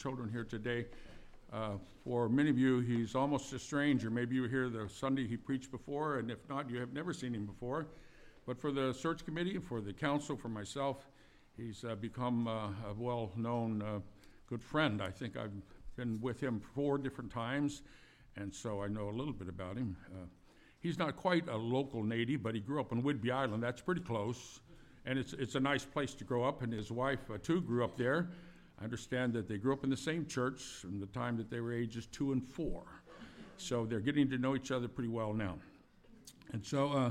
children here today. Uh, for many of you, he's almost a stranger. Maybe you were here the Sunday he preached before, and if not, you have never seen him before. But for the search committee, for the council, for myself, he's uh, become uh, a well known uh, good friend. I think I've been with him four different times, and so I know a little bit about him. Uh, he's not quite a local native, but he grew up on Whidbey Island. That's pretty close and it's, it's a nice place to grow up. And his wife, uh, too, grew up there. I understand that they grew up in the same church from the time that they were ages two and four. So they're getting to know each other pretty well now. And so uh,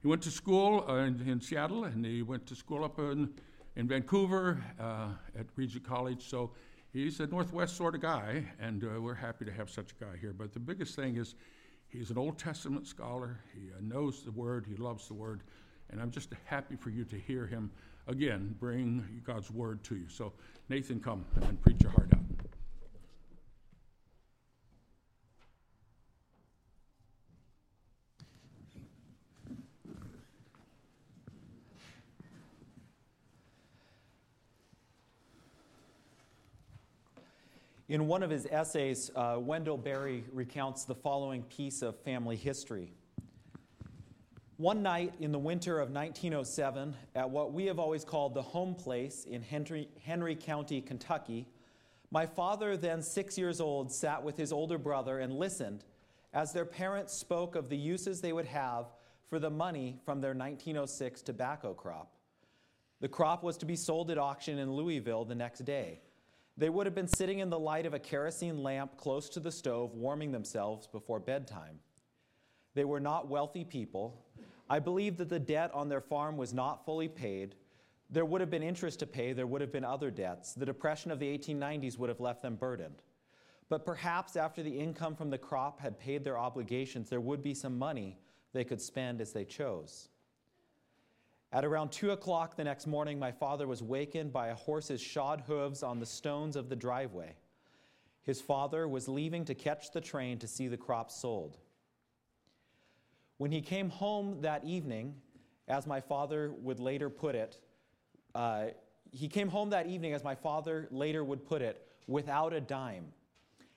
he went to school uh, in, in, Seattle, and he went to school up in, in Vancouver uh, at Regent College. So he's a Northwest sort of guy, and uh, we're happy to have such a guy here. But the biggest thing is he's an Old Testament scholar. He uh, knows the Word, he loves the Word. And I'm just happy for you to hear him again bring God's word to you. So, Nathan, come and preach your heart out. In one of his essays, uh, Wendell Berry recounts the following piece of family history. One night in the winter of 1907, at what we have always called the home place in Henry, Henry County, Kentucky, my father, then six years old, sat with his older brother and listened as their parents spoke of the uses they would have for the money from their 1906 tobacco crop. The crop was to be sold at auction in Louisville the next day. They would have been sitting in the light of a kerosene lamp close to the stove, warming themselves before bedtime. They were not wealthy people, I believe that the debt on their farm was not fully paid. There would have been interest to pay, there would have been other debts. The depression of the 1890s would have left them burdened. But perhaps after the income from the crop had paid their obligations, there would be some money they could spend as they chose. At around 2 o'clock the next morning, my father was wakened by a horse's shod hooves on the stones of the driveway. His father was leaving to catch the train to see the crop sold. When he came home that evening, as my father would later put it, uh, he came home that evening, as my father later would put it, without a dime.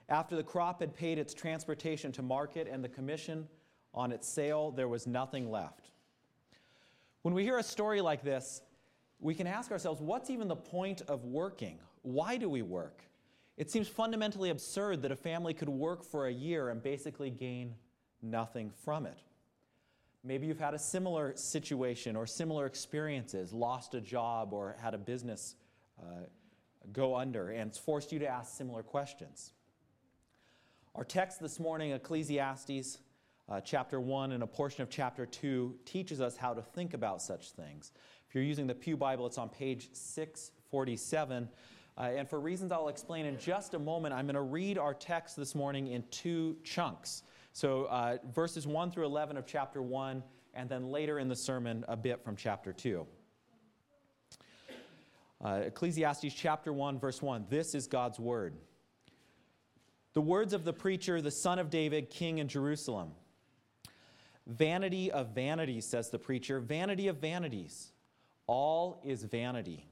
After the crop had paid its transportation to market and the commission on its sale, there was nothing left. When we hear a story like this, we can ask ourselves what's even the point of working? Why do we work? It seems fundamentally absurd that a family could work for a year and basically gain nothing from it. Maybe you've had a similar situation or similar experiences, lost a job or had a business uh, go under, and it's forced you to ask similar questions. Our text this morning, Ecclesiastes uh, chapter 1 and a portion of chapter 2, teaches us how to think about such things. If you're using the Pew Bible, it's on page 647. Uh, and for reasons I'll explain in just a moment, I'm going to read our text this morning in two chunks. So, uh, verses 1 through 11 of chapter 1, and then later in the sermon, a bit from chapter 2. Uh, Ecclesiastes chapter 1, verse 1. This is God's word. The words of the preacher, the son of David, king in Jerusalem. Vanity of vanities, says the preacher, vanity of vanities. All is vanity.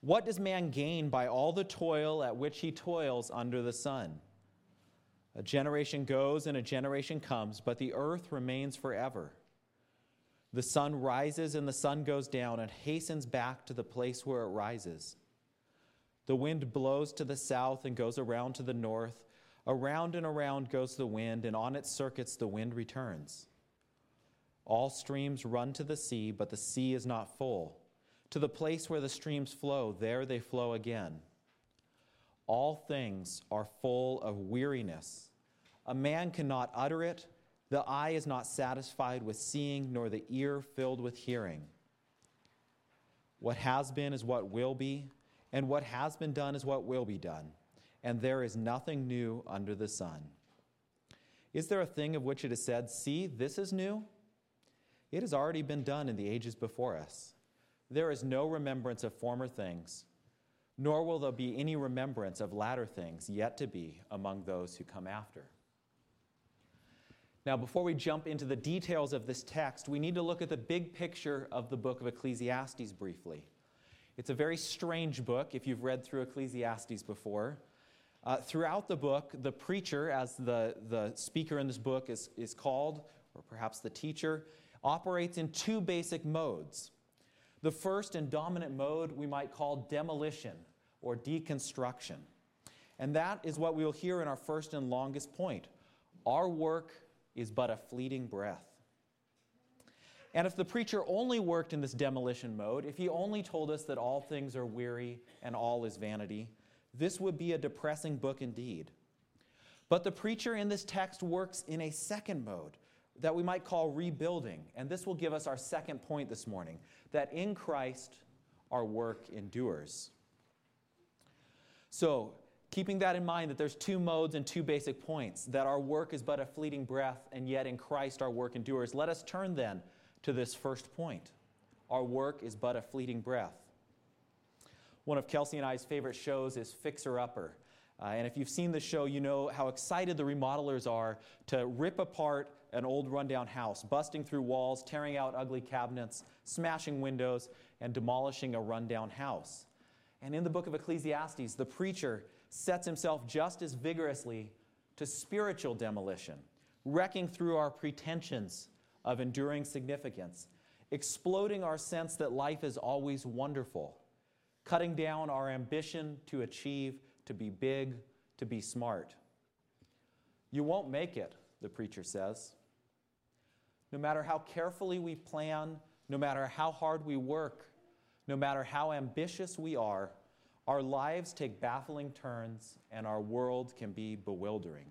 What does man gain by all the toil at which he toils under the sun? A generation goes and a generation comes, but the earth remains forever. The sun rises and the sun goes down and hastens back to the place where it rises. The wind blows to the south and goes around to the north. Around and around goes the wind, and on its circuits the wind returns. All streams run to the sea, but the sea is not full. To the place where the streams flow, there they flow again. All things are full of weariness a man cannot utter it. The eye is not satisfied with seeing, nor the ear filled with hearing. What has been is what will be, and what has been done is what will be done. And there is nothing new under the sun. Is there a thing of which it is said, See, this is new? It has already been done in the ages before us. There is no remembrance of former things, nor will there be any remembrance of latter things yet to be among those who come after. Now, before we jump into the details of this text, we need to look at the big picture of the book of Ecclesiastes briefly. It's a very strange book if you've read through Ecclesiastes before. Uh, throughout the book, the preacher, as the, the speaker in this book is, is called, or perhaps the teacher, operates in two basic modes. The first and dominant mode we might call demolition or deconstruction. And that is what we will hear in our first and longest point. Our work is but a fleeting breath. And if the preacher only worked in this demolition mode, if he only told us that all things are weary and all is vanity, this would be a depressing book indeed. But the preacher in this text works in a second mode that we might call rebuilding. And this will give us our second point this morning that in Christ our work endures. So, keeping that in mind, that there's two modes and two basic points, that our work is but a fleeting breath, and yet in Christ our work endures, let us turn then to this first point. Our work is but a fleeting breath. One of Kelsey and I's favorite shows is Fixer Upper. Uh, and if you've seen the show, you know how excited the remodelers are to rip apart an old rundown house, busting through walls, tearing out ugly cabinets, smashing windows, and demolishing a rundown house. And in the book of Ecclesiastes, the preacher sets himself just as vigorously to spiritual demolition, wrecking through our pretensions of enduring significance, exploding our sense that life is always wonderful, cutting down our ambition to achieve, to be big, to be smart. You won't make it, the preacher says. No matter how carefully we plan, no matter how hard we work, no matter how ambitious we are, our lives take baffling turns and our world can be bewildering.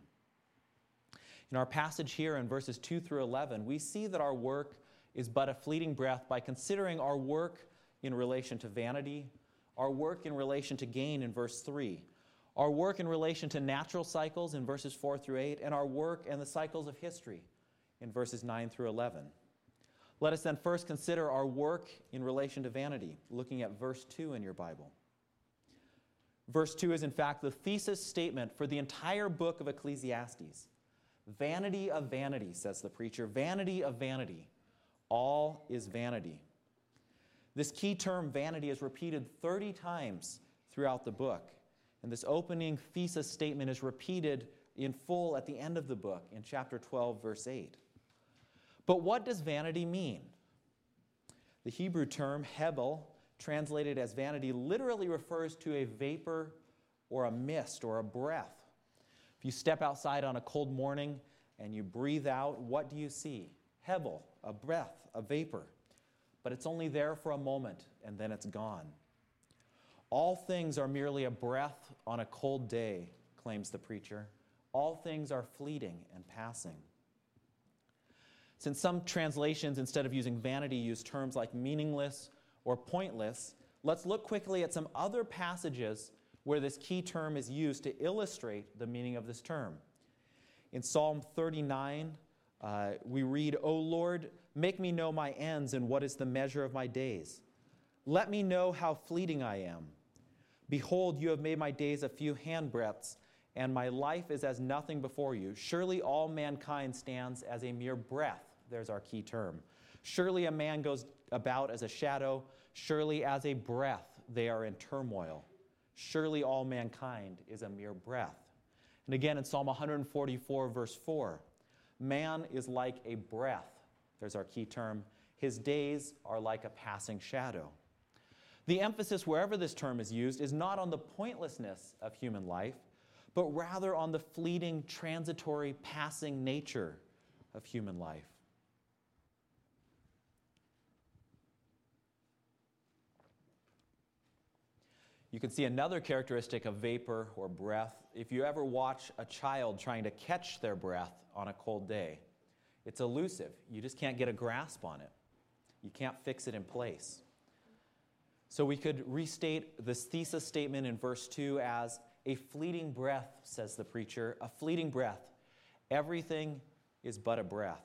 In our passage here in verses 2 through 11, we see that our work is but a fleeting breath by considering our work in relation to vanity, our work in relation to gain in verse 3, our work in relation to natural cycles in verses 4 through 8, and our work and the cycles of history in verses 9 through 11. Let us then first consider our work in relation to vanity, looking at verse 2 in your Bible. Verse 2 is, in fact, the thesis statement for the entire book of Ecclesiastes. Vanity of vanity, says the preacher, vanity of vanity. All is vanity. This key term, vanity, is repeated 30 times throughout the book. And this opening thesis statement is repeated in full at the end of the book in chapter 12, verse 8. But what does vanity mean? The Hebrew term hebel, translated as vanity, literally refers to a vapor or a mist or a breath. If you step outside on a cold morning and you breathe out, what do you see? Hebel, a breath, a vapor but it's only there for a moment and then it's gone. All things are merely a breath on a cold day, claims the preacher. All things are fleeting and passing. Since some translations, instead of using vanity, use terms like meaningless or pointless, let's look quickly at some other passages where this key term is used to illustrate the meaning of this term. In Psalm 39, uh, we read, O Lord, Make me know my ends and what is the measure of my days. Let me know how fleeting I am. Behold, you have made my days a few handbreadths, and my life is as nothing before you. Surely all mankind stands as a mere breath. There's our key term. Surely a man goes about as a shadow. Surely as a breath they are in turmoil. Surely all mankind is a mere breath. And again in Psalm 144, verse 4, man is like a breath there's our key term. His days are like a passing shadow. The emphasis, wherever this term is used, is not on the pointlessness of human life, but rather on the fleeting, transitory, passing nature of human life. You can see another characteristic of vapor or breath if you ever watch a child trying to catch their breath on a cold day. It's elusive. You just can't get a grasp on it. You can't fix it in place. So we could restate this thesis statement in verse 2 as a fleeting breath, says the preacher, a fleeting breath. Everything is but a breath.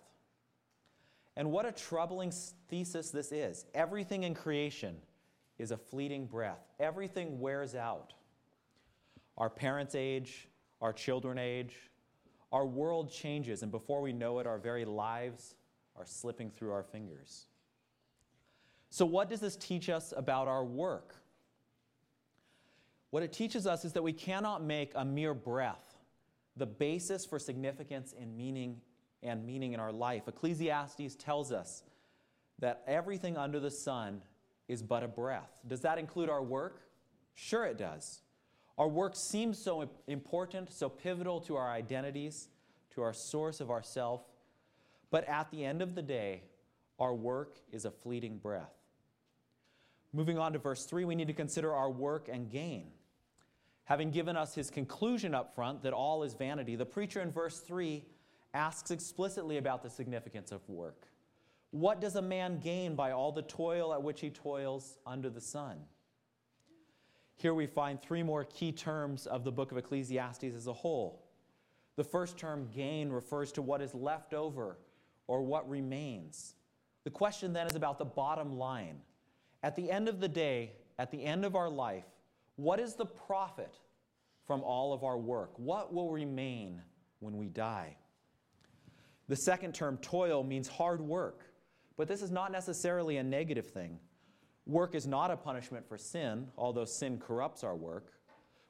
And what a troubling thesis this is. Everything in creation is a fleeting breath, everything wears out. Our parents age, our children age, our world changes, and before we know it, our very lives are slipping through our fingers. So, what does this teach us about our work? What it teaches us is that we cannot make a mere breath the basis for significance and meaning and meaning in our life. Ecclesiastes tells us that everything under the sun is but a breath. Does that include our work? Sure, it does. Our work seems so important, so pivotal to our identities, to our source of ourself. But at the end of the day, our work is a fleeting breath. Moving on to verse 3, we need to consider our work and gain. Having given us his conclusion up front that all is vanity, the preacher in verse 3 asks explicitly about the significance of work. What does a man gain by all the toil at which he toils under the sun? Here we find three more key terms of the book of Ecclesiastes as a whole. The first term, gain, refers to what is left over or what remains. The question then is about the bottom line. At the end of the day, at the end of our life, what is the profit from all of our work? What will remain when we die? The second term, toil, means hard work, but this is not necessarily a negative thing. Work is not a punishment for sin, although sin corrupts our work.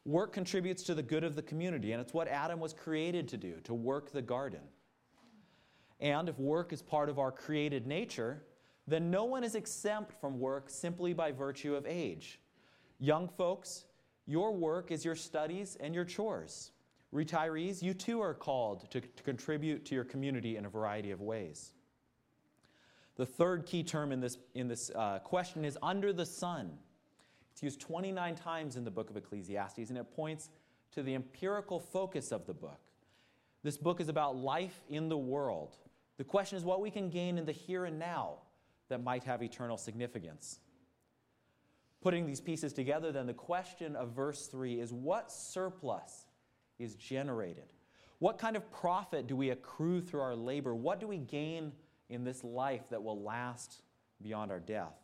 Work contributes to the good of the community, and it's what Adam was created to do, to work the garden. And if work is part of our created nature, then no one is exempt from work simply by virtue of age. Young folks, your work is your studies and your chores. Retirees, you too are called to, to contribute to your community in a variety of ways. The third key term in this, in this uh, question is under the sun. It's used 29 times in the book of Ecclesiastes, and it points to the empirical focus of the book. This book is about life in the world. The question is what we can gain in the here and now that might have eternal significance. Putting these pieces together, then, the question of verse 3 is what surplus is generated? What kind of profit do we accrue through our labor? What do we gain in this life that will last beyond our death?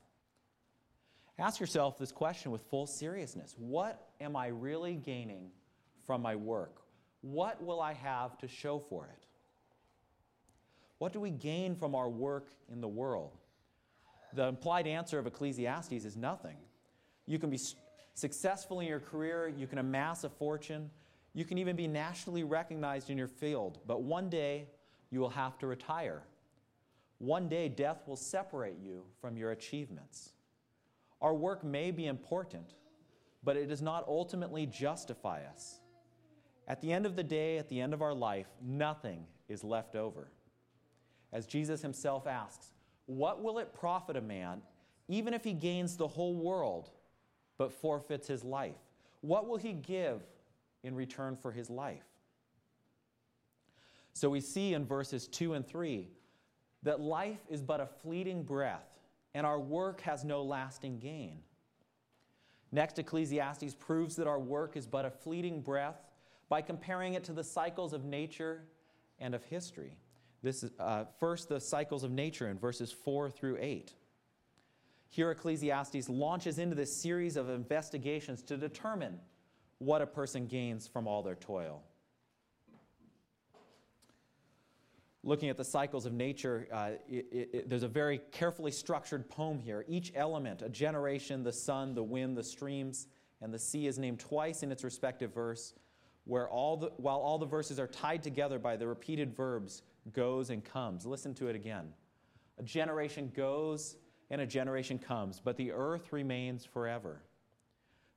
Ask yourself this question with full seriousness What am I really gaining from my work? What will I have to show for it? What do we gain from our work in the world? The implied answer of Ecclesiastes is nothing. You can be successful in your career, you can amass a fortune, you can even be nationally recognized in your field, but one day you will have to retire. One day death will separate you from your achievements. Our work may be important, but it does not ultimately justify us. At the end of the day, at the end of our life, nothing is left over. As Jesus himself asks, What will it profit a man even if he gains the whole world but forfeits his life? What will he give in return for his life? So we see in verses 2 and 3 that life is but a fleeting breath and our work has no lasting gain. Next, Ecclesiastes proves that our work is but a fleeting breath by comparing it to the cycles of nature and of history. This is uh, first the cycles of nature in verses 4 through 8. Here, Ecclesiastes launches into this series of investigations to determine what a person gains from all their toil. Looking at the cycles of nature, uh, it, it, there's a very carefully structured poem here. Each element, a generation, the sun, the wind, the streams, and the sea is named twice in its respective verse, where all the, while all the verses are tied together by the repeated verbs goes and comes. Listen to it again. A generation goes and a generation comes, but the earth remains forever.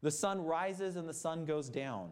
The sun rises and the sun goes down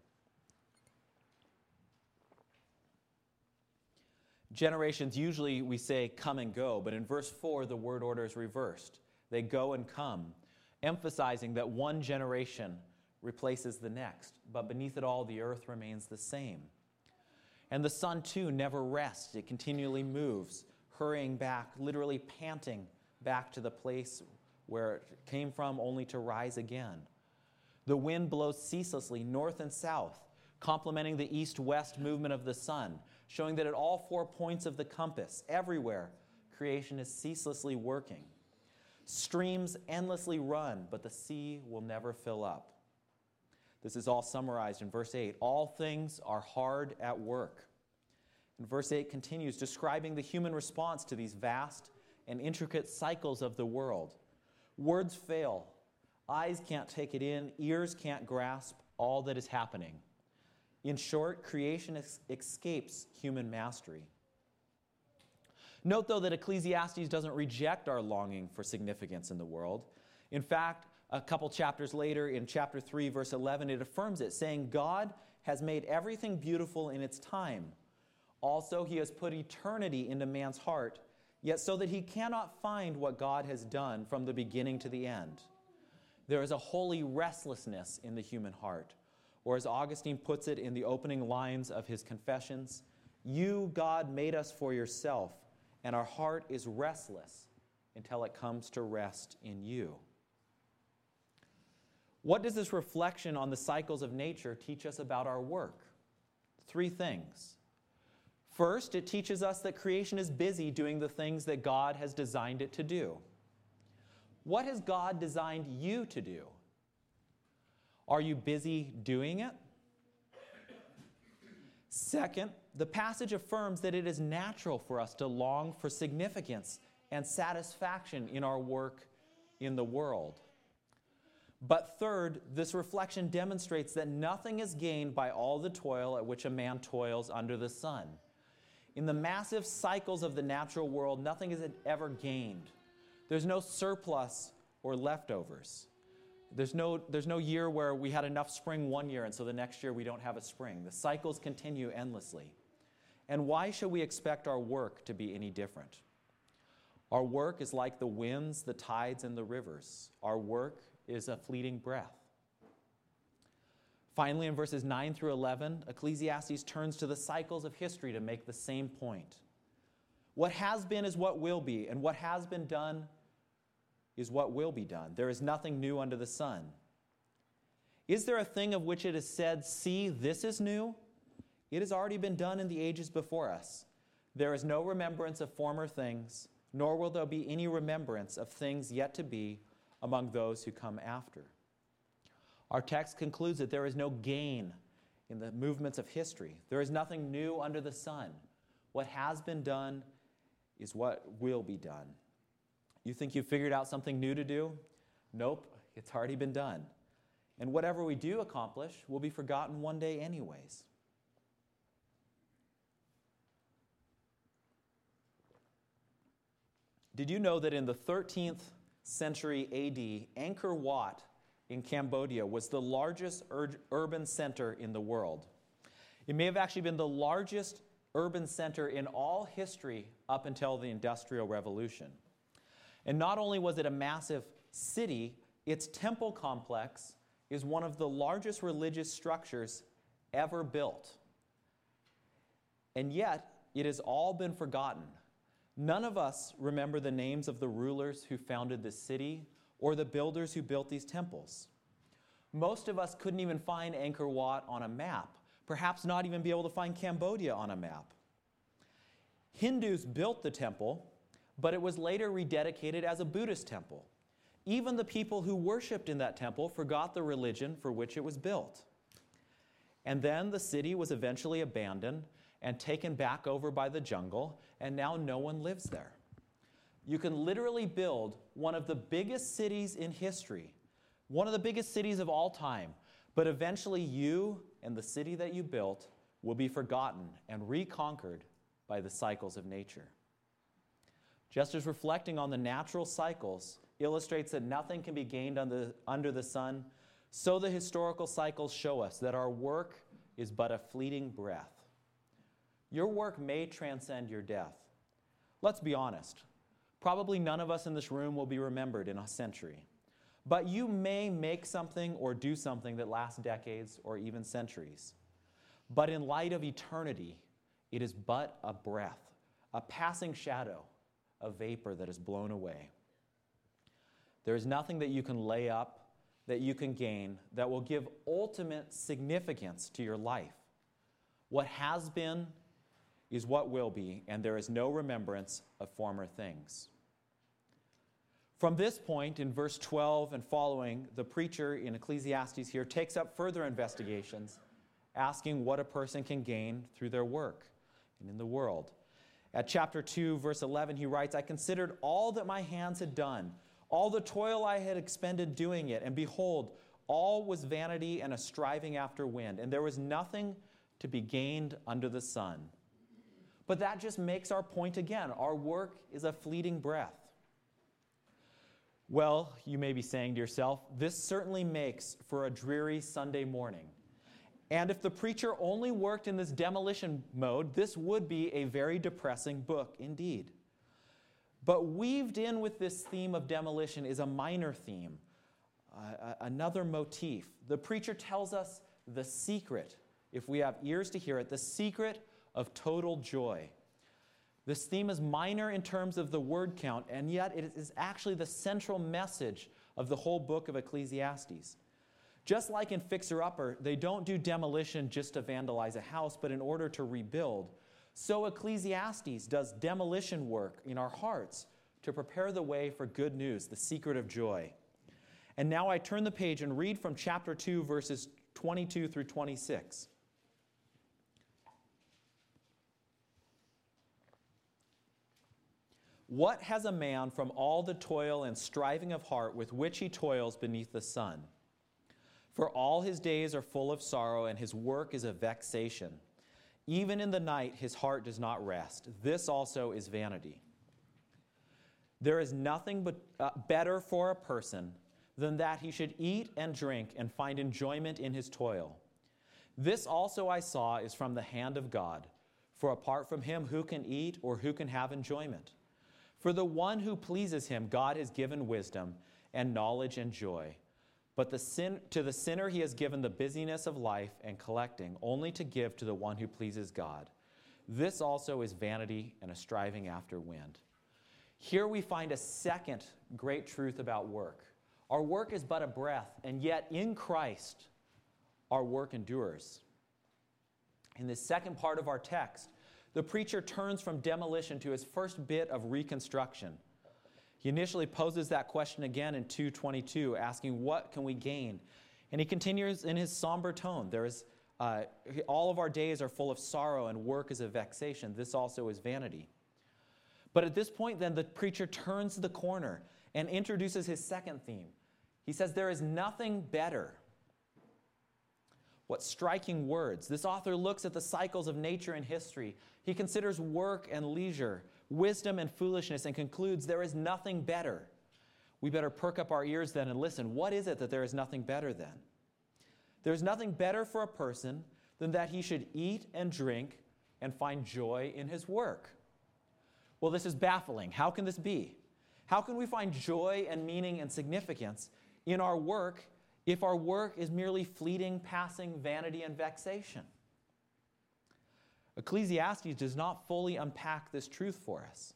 Generations usually we say come and go, but in verse 4, the word order is reversed. They go and come, emphasizing that one generation replaces the next, but beneath it all, the earth remains the same. And the sun, too, never rests. It continually moves, hurrying back, literally panting back to the place where it came from, only to rise again. The wind blows ceaselessly north and south, complementing the east west movement of the sun, showing that at all four points of the compass, everywhere, creation is ceaselessly working. Streams endlessly run, but the sea will never fill up. This is all summarized in verse 8. All things are hard at work. And verse 8 continues, describing the human response to these vast and intricate cycles of the world. Words fail, eyes can't take it in, ears can't grasp all that is happening. In short, creation es- escapes human mastery. Note, though, that Ecclesiastes doesn't reject our longing for significance in the world. In fact, a couple chapters later, in chapter 3, verse 11, it affirms it, saying, God has made everything beautiful in its time. Also, he has put eternity into man's heart, yet so that he cannot find what God has done from the beginning to the end. There is a holy restlessness in the human heart. Or, as Augustine puts it in the opening lines of his Confessions, You, God, made us for yourself, and our heart is restless until it comes to rest in you. What does this reflection on the cycles of nature teach us about our work? Three things. First, it teaches us that creation is busy doing the things that God has designed it to do. What has God designed you to do? Are you busy doing it? Second, the passage affirms that it is natural for us to long for significance and satisfaction in our work in the world. But third, this reflection demonstrates that nothing is gained by all the toil at which a man toils under the sun. In the massive cycles of the natural world, nothing is ever gained. There's no surplus or leftovers. There's no, there's no year where we had enough spring one year and so the next year we don't have a spring. The cycles continue endlessly. And why should we expect our work to be any different? Our work is like the winds, the tides, and the rivers. Our work is a fleeting breath. Finally, in verses 9 through 11, Ecclesiastes turns to the cycles of history to make the same point. What has been is what will be, and what has been done is what will be done. There is nothing new under the sun. Is there a thing of which it is said, See, this is new? It has already been done in the ages before us. There is no remembrance of former things, nor will there be any remembrance of things yet to be among those who come after. Our text concludes that there is no gain in the movements of history. There is nothing new under the sun. What has been done is what will be done. You think you've figured out something new to do? Nope, it's already been done. And whatever we do accomplish will be forgotten one day, anyways. Did you know that in the 13th century AD, Angkor Wat in Cambodia was the largest ur- urban center in the world? It may have actually been the largest urban center in all history up until the Industrial Revolution. And not only was it a massive city, its temple complex is one of the largest religious structures ever built. And yet, it has all been forgotten. None of us remember the names of the rulers who founded this city or the builders who built these temples. Most of us couldn't even find Angkor Wat on a map, perhaps not even be able to find Cambodia on a map. Hindus built the temple, but it was later rededicated as a Buddhist temple. Even the people who worshiped in that temple forgot the religion for which it was built. And then the city was eventually abandoned and taken back over by the jungle, and now no one lives there. You can literally build one of the biggest cities in history, one of the biggest cities of all time, but eventually you and the city that you built will be forgotten and reconquered by the cycles of nature. Just as reflecting on the natural cycles illustrates that nothing can be gained the, under the sun, so the historical cycles show us that our work is but a fleeting breath. Your work may transcend your death. Let's be honest. Probably none of us in this room will be remembered in a century. But you may make something or do something that lasts decades or even centuries. But in light of eternity, it is but a breath, a passing shadow, a vapor that is blown away. There is nothing that you can lay up, that you can gain, that will give ultimate significance to your life. What has been is what will be, and there is no remembrance of former things. From this point, in verse 12 and following, the preacher in Ecclesiastes here takes up further investigations, asking what a person can gain through their work and in the world. At chapter 2, verse 11, he writes, I considered all that my hands had done, all the toil I had expended doing it, and behold, all was vanity and a striving after wind, and there was nothing to be gained under the sun. But that just makes our point again. Our work is a fleeting breath. Well, you may be saying to yourself, this certainly makes for a dreary Sunday morning. And if the preacher only worked in this demolition mode, this would be a very depressing book indeed. But weaved in with this theme of demolition is a minor theme, uh, another motif. The preacher tells us the secret, if we have ears to hear it, the secret of total joy. This theme is minor in terms of the word count, and yet it is actually the central message of the whole book of Ecclesiastes. Just like in Fixer Upper, they don't do demolition just to vandalize a house, but in order to rebuild. So Ecclesiastes does demolition work in our hearts to prepare the way for good news, the secret of joy. And now I turn the page and read from chapter 2, verses 22 through 26. What has a man from all the toil and striving of heart with which he toils beneath the sun? For all his days are full of sorrow, and his work is a vexation. Even in the night, his heart does not rest. This also is vanity. There is nothing but, uh, better for a person than that he should eat and drink and find enjoyment in his toil. This also I saw is from the hand of God. For apart from him, who can eat or who can have enjoyment? For the one who pleases him, God has given wisdom and knowledge and joy. But the sin, to the sinner, he has given the busyness of life and collecting, only to give to the one who pleases God. This also is vanity and a striving after wind. Here we find a second great truth about work. Our work is but a breath, and yet in Christ, our work endures. In the second part of our text, the preacher turns from demolition to his first bit of reconstruction. He initially poses that question again in 222, asking, What can we gain? And he continues in his somber tone. There is, uh, all of our days are full of sorrow, and work is a vexation. This also is vanity. But at this point, then, the preacher turns the corner and introduces his second theme. He says, There is nothing better. What striking words. This author looks at the cycles of nature and history. He considers work and leisure, wisdom and foolishness and concludes there is nothing better. We better perk up our ears then and listen. What is it that there is nothing better then? There's nothing better for a person than that he should eat and drink and find joy in his work. Well, this is baffling. How can this be? How can we find joy and meaning and significance in our work if our work is merely fleeting, passing vanity and vexation? Ecclesiastes does not fully unpack this truth for us.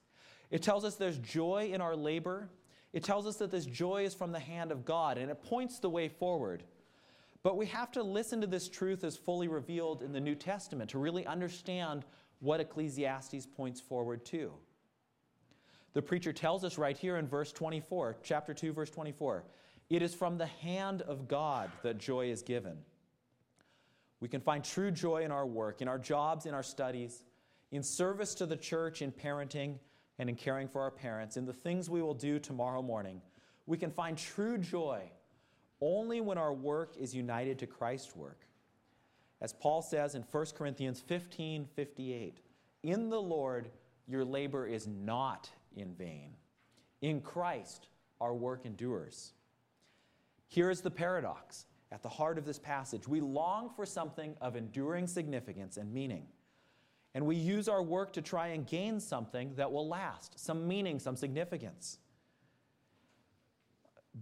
It tells us there's joy in our labor. It tells us that this joy is from the hand of God, and it points the way forward. But we have to listen to this truth as fully revealed in the New Testament to really understand what Ecclesiastes points forward to. The preacher tells us right here in verse 24, chapter 2, verse 24, it is from the hand of God that joy is given. We can find true joy in our work, in our jobs, in our studies, in service to the church, in parenting, and in caring for our parents, in the things we will do tomorrow morning. We can find true joy only when our work is united to Christ's work. As Paul says in 1 Corinthians 15 58, in the Lord your labor is not in vain. In Christ our work endures. Here is the paradox at the heart of this passage. We long for something of enduring significance and meaning. And we use our work to try and gain something that will last, some meaning, some significance.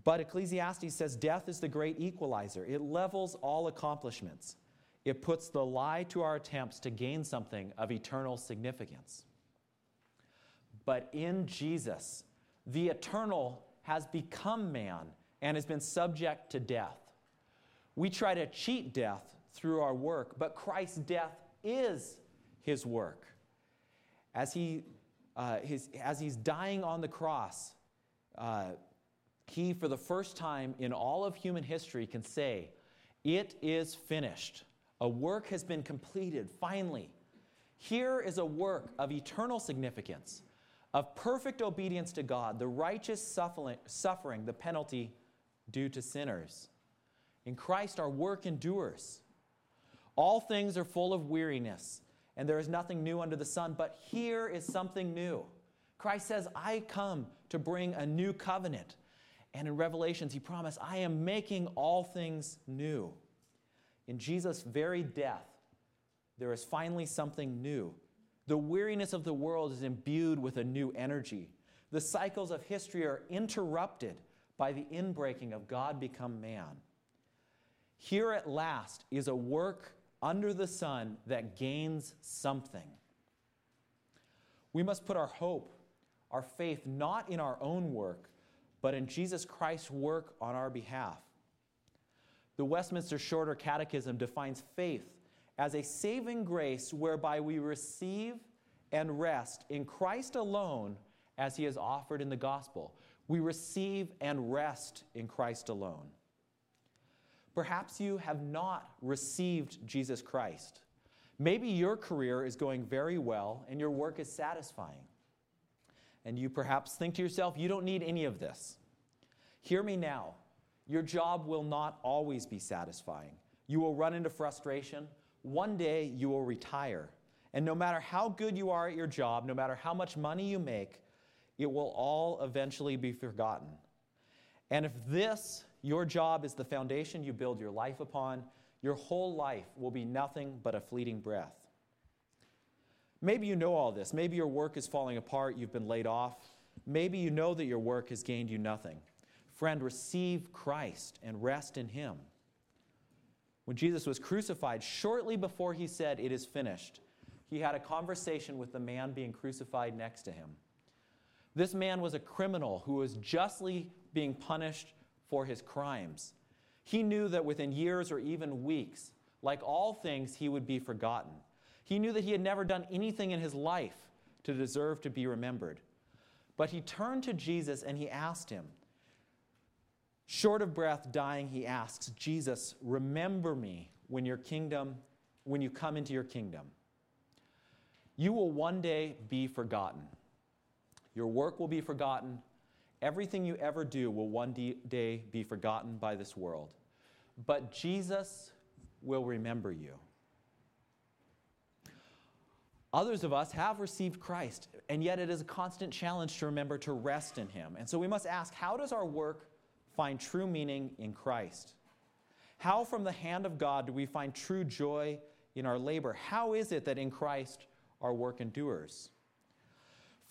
But Ecclesiastes says death is the great equalizer. It levels all accomplishments. It puts the lie to our attempts to gain something of eternal significance. But in Jesus, the eternal has become man and has been subject to death. We try to cheat death through our work, but Christ's death is his work. as, he, uh, his, as he's dying on the cross, uh, he, for the first time in all of human history, can say, It is finished. A work has been completed, finally. Here is a work of eternal significance, of perfect obedience to God, the righteous suffering, the penalty due to sinners. In Christ, our work endures. All things are full of weariness, and there is nothing new under the sun, but here is something new. Christ says, I come to bring a new covenant. And in Revelations, he promised, I am making all things new. In Jesus' very death, there is finally something new. The weariness of the world is imbued with a new energy. The cycles of history are interrupted by the inbreaking of God become man. Here at last is a work under the sun that gains something. We must put our hope, our faith, not in our own work, but in Jesus Christ's work on our behalf. The Westminster Shorter Catechism defines faith as a saving grace whereby we receive and rest in Christ alone as he is offered in the gospel. We receive and rest in Christ alone. Perhaps you have not received Jesus Christ. Maybe your career is going very well and your work is satisfying. And you perhaps think to yourself, you don't need any of this. Hear me now. Your job will not always be satisfying. You will run into frustration. One day you will retire. And no matter how good you are at your job, no matter how much money you make, it will all eventually be forgotten. And if this your job is the foundation you build your life upon. Your whole life will be nothing but a fleeting breath. Maybe you know all this. Maybe your work is falling apart, you've been laid off. Maybe you know that your work has gained you nothing. Friend, receive Christ and rest in Him. When Jesus was crucified, shortly before he said, It is finished, he had a conversation with the man being crucified next to him. This man was a criminal who was justly being punished for his crimes. He knew that within years or even weeks, like all things, he would be forgotten. He knew that he had never done anything in his life to deserve to be remembered. But he turned to Jesus and he asked him, short of breath, dying, he asks, Jesus, remember me when your kingdom, when you come into your kingdom. You will one day be forgotten. Your work will be forgotten. Everything you ever do will one day be forgotten by this world. But Jesus will remember you. Others of us have received Christ, and yet it is a constant challenge to remember to rest in Him. And so we must ask how does our work find true meaning in Christ? How, from the hand of God, do we find true joy in our labor? How is it that in Christ our work endures?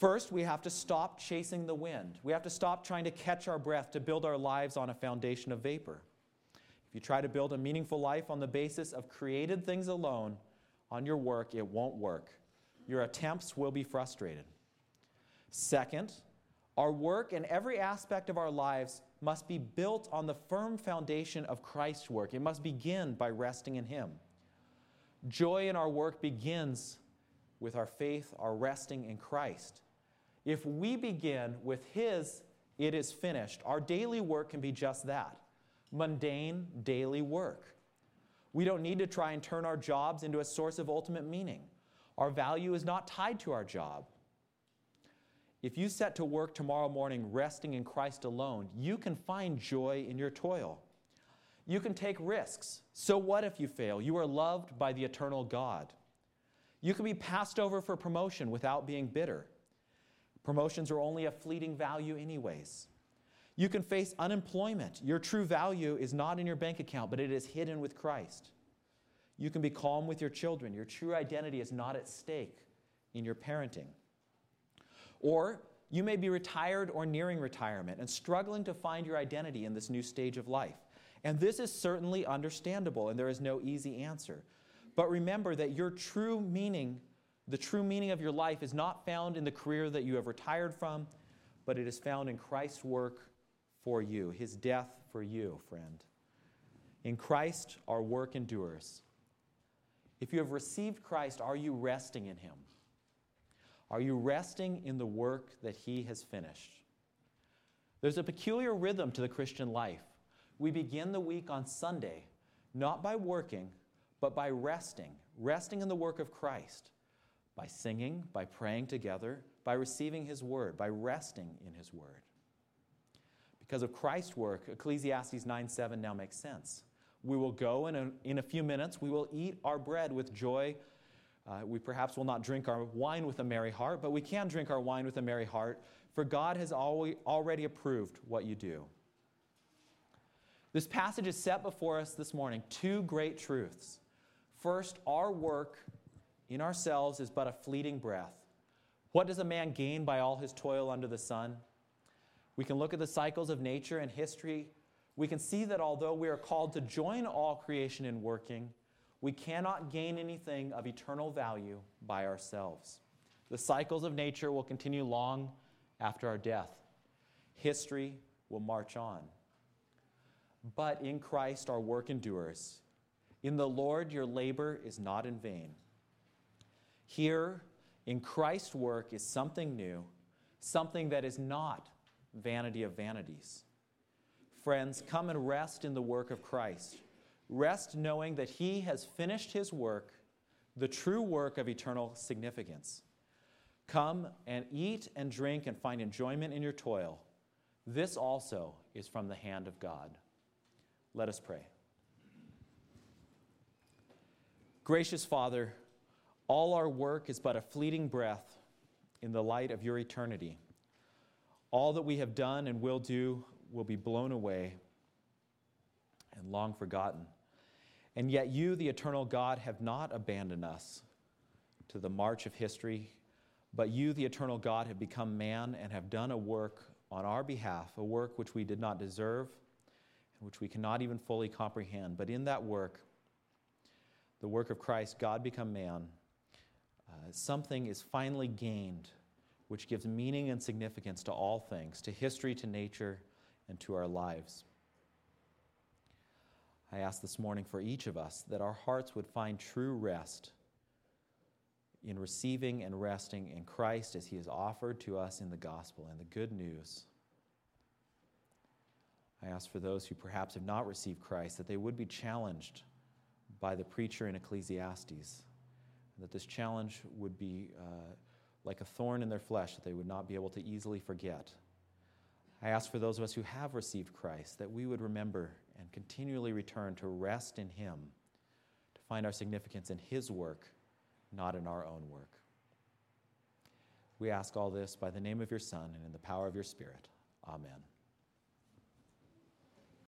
First, we have to stop chasing the wind. We have to stop trying to catch our breath to build our lives on a foundation of vapor. If you try to build a meaningful life on the basis of created things alone on your work, it won't work. Your attempts will be frustrated. Second, our work and every aspect of our lives must be built on the firm foundation of Christ's work. It must begin by resting in Him. Joy in our work begins with our faith, our resting in Christ. If we begin with His, it is finished, our daily work can be just that mundane daily work. We don't need to try and turn our jobs into a source of ultimate meaning. Our value is not tied to our job. If you set to work tomorrow morning resting in Christ alone, you can find joy in your toil. You can take risks. So what if you fail? You are loved by the eternal God. You can be passed over for promotion without being bitter. Promotions are only a fleeting value, anyways. You can face unemployment. Your true value is not in your bank account, but it is hidden with Christ. You can be calm with your children. Your true identity is not at stake in your parenting. Or you may be retired or nearing retirement and struggling to find your identity in this new stage of life. And this is certainly understandable, and there is no easy answer. But remember that your true meaning the true meaning of your life is not found in the career that you have retired from, but it is found in Christ's work for you, his death for you, friend. In Christ, our work endures. If you have received Christ, are you resting in him? Are you resting in the work that He has finished? There's a peculiar rhythm to the Christian life. We begin the week on Sunday, not by working, but by resting, resting in the work of Christ, by singing, by praying together, by receiving His word, by resting in His word. Because of Christ's work, Ecclesiastes 9 7 now makes sense. We will go in a, in a few minutes, we will eat our bread with joy. Uh, we perhaps will not drink our wine with a merry heart, but we can drink our wine with a merry heart, for God has already approved what you do. This passage is set before us this morning two great truths. First, our work in ourselves is but a fleeting breath. What does a man gain by all his toil under the sun? We can look at the cycles of nature and history. We can see that although we are called to join all creation in working, we cannot gain anything of eternal value by ourselves. The cycles of nature will continue long after our death. History will march on. But in Christ our work endures. In the Lord your labor is not in vain. Here, in Christ's work is something new, something that is not vanity of vanities. Friends, come and rest in the work of Christ. Rest knowing that He has finished His work, the true work of eternal significance. Come and eat and drink and find enjoyment in your toil. This also is from the hand of God. Let us pray. Gracious Father, all our work is but a fleeting breath in the light of your eternity. All that we have done and will do will be blown away and long forgotten. And yet, you, the eternal God, have not abandoned us to the march of history, but you, the eternal God, have become man and have done a work on our behalf, a work which we did not deserve and which we cannot even fully comprehend. But in that work, the work of Christ, God become man, Uh, something is finally gained which gives meaning and significance to all things, to history, to nature, and to our lives. I ask this morning for each of us that our hearts would find true rest in receiving and resting in Christ as He is offered to us in the gospel and the good news. I ask for those who perhaps have not received Christ that they would be challenged by the preacher in Ecclesiastes, that this challenge would be. Uh, like a thorn in their flesh that they would not be able to easily forget. I ask for those of us who have received Christ that we would remember and continually return to rest in Him, to find our significance in His work, not in our own work. We ask all this by the name of your Son and in the power of your Spirit. Amen.